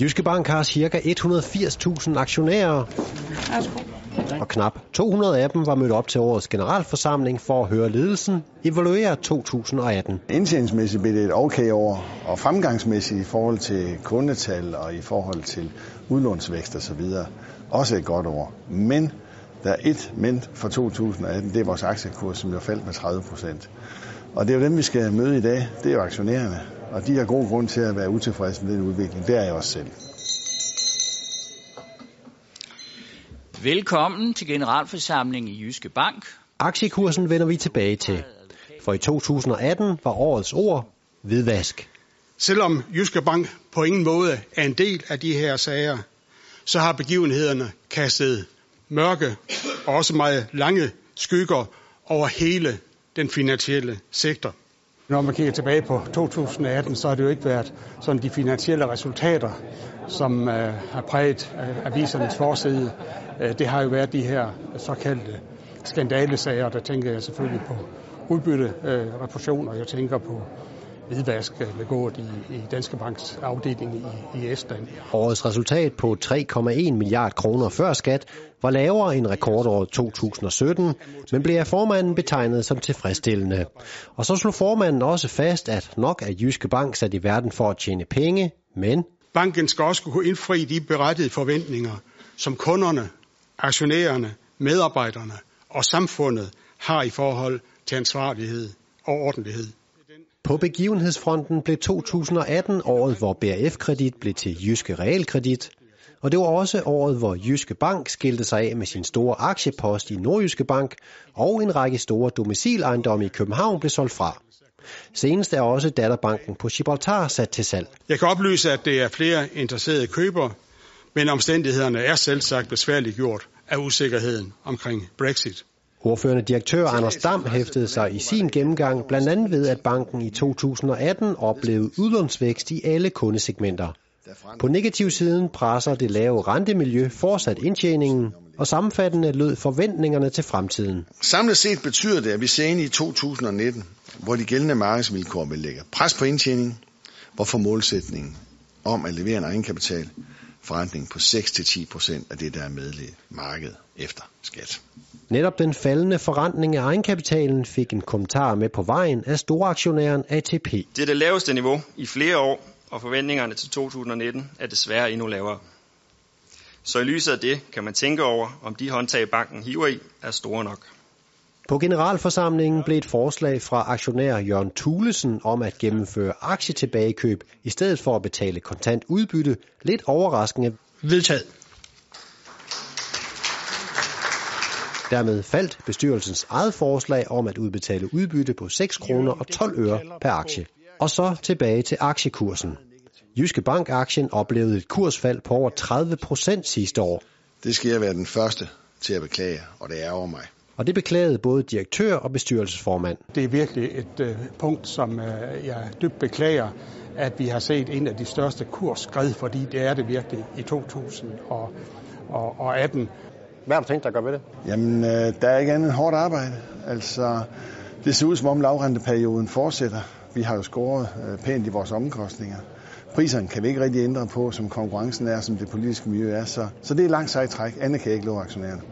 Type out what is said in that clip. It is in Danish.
Jyske Bank har ca. 180.000 aktionærer, og knap 200 af dem var mødt op til årets generalforsamling for at høre ledelsen evaluere 2018. Indtjeningsmæssigt blev det et okay år, og fremgangsmæssigt i forhold til kundetal og i forhold til udlånsvækst osv. også et godt år. Men der er et men for 2018, det er vores aktiekurs, som jo faldt med 30 procent. Og det er jo dem, vi skal møde i dag. Det er jo aktionærerne. Og de har god grund til at være utilfredse med den udvikling. Det er jeg også selv. Velkommen til generalforsamlingen i Jyske Bank. Aktiekursen vender vi tilbage til. For i 2018 var årets ord hvidvask. Selvom Jyske Bank på ingen måde er en del af de her sager, så har begivenhederne kastet mørke og også meget lange skygger over hele den finansielle sektor. Når man kigger tilbage på 2018, så har det jo ikke været sådan de finansielle resultater, som øh, har præget øh, avisernes forside. Øh, det har jo været de her såkaldte skandalesager, der tænker jeg selvfølgelig på udbytte, øh, jeg tænker på hvidvask begået i, i Danske Banks afdeling i, i Estland. Årets resultat på 3,1 milliard kroner før skat var lavere end rekordåret 2017, men blev af formanden betegnet som tilfredsstillende. Og så slog formanden også fast, at nok er Jyske Bank sat i verden for at tjene penge, men... Banken skal også kunne indfri de berettigede forventninger, som kunderne, aktionærerne, medarbejderne og samfundet har i forhold til ansvarlighed og ordentlighed. På begivenhedsfronten blev 2018 året, hvor BRF-kredit blev til Jyske Realkredit, og det var også året, hvor Jyske Bank skilte sig af med sin store aktiepost i Nordjyske Bank, og en række store domicilejendomme i København blev solgt fra. Senest er også datterbanken på Gibraltar sat til salg. Jeg kan oplyse, at det er flere interesserede købere, men omstændighederne er selvsagt besværligt gjort af usikkerheden omkring Brexit. Ordførende direktør Anders Dam hæftede sig i sin gennemgang blandt andet ved, at banken i 2018 oplevede udlånsvækst i alle kundesegmenter. På negativsiden presser det lave rentemiljø fortsat indtjeningen, og sammenfattende lød forventningerne til fremtiden. Samlet set betyder det, at vi ser ind i 2019, hvor de gældende markedsvilkår vil lægge pres på indtjeningen, hvorfor målsætningen om at levere en egenkapital forrentning på 6-10 procent af det, der er medlevet marked efter skat. Netop den faldende forrentning af egenkapitalen fik en kommentar med på vejen af storaktionæren ATP. Det er det laveste niveau i flere år, og forventningerne til 2019 er desværre endnu lavere. Så i lyset af det kan man tænke over, om de håndtag banken hiver i er store nok. På generalforsamlingen blev et forslag fra aktionær Jørgen Thulesen om at gennemføre aktietilbagekøb i stedet for at betale kontant udbytte lidt overraskende vedtaget. Dermed faldt bestyrelsens eget forslag om at udbetale udbytte på 6 kroner og 12 øre per aktie. Og så tilbage til aktiekursen. Jyske Bank-aktien oplevede et kursfald på over 30 procent sidste år. Det skal jeg være den første til at beklage, og det er over mig. Og det beklagede både direktør og bestyrelsesformand. Det er virkelig et øh, punkt, som øh, jeg dybt beklager, at vi har set en af de største kursskred, fordi det er det virkelig i 2018. Hvad har du tænkt dig at gøre ved det? Jamen, øh, der er ikke andet end hårdt arbejde. Altså, det ser ud som om lavrenteperioden fortsætter. Vi har jo scoret øh, pænt i vores omkostninger. Priserne kan vi ikke rigtig ændre på, som konkurrencen er, som det politiske miljø er. Så, så det er langt sejt træk. Andet kan jeg ikke love aktionærerne.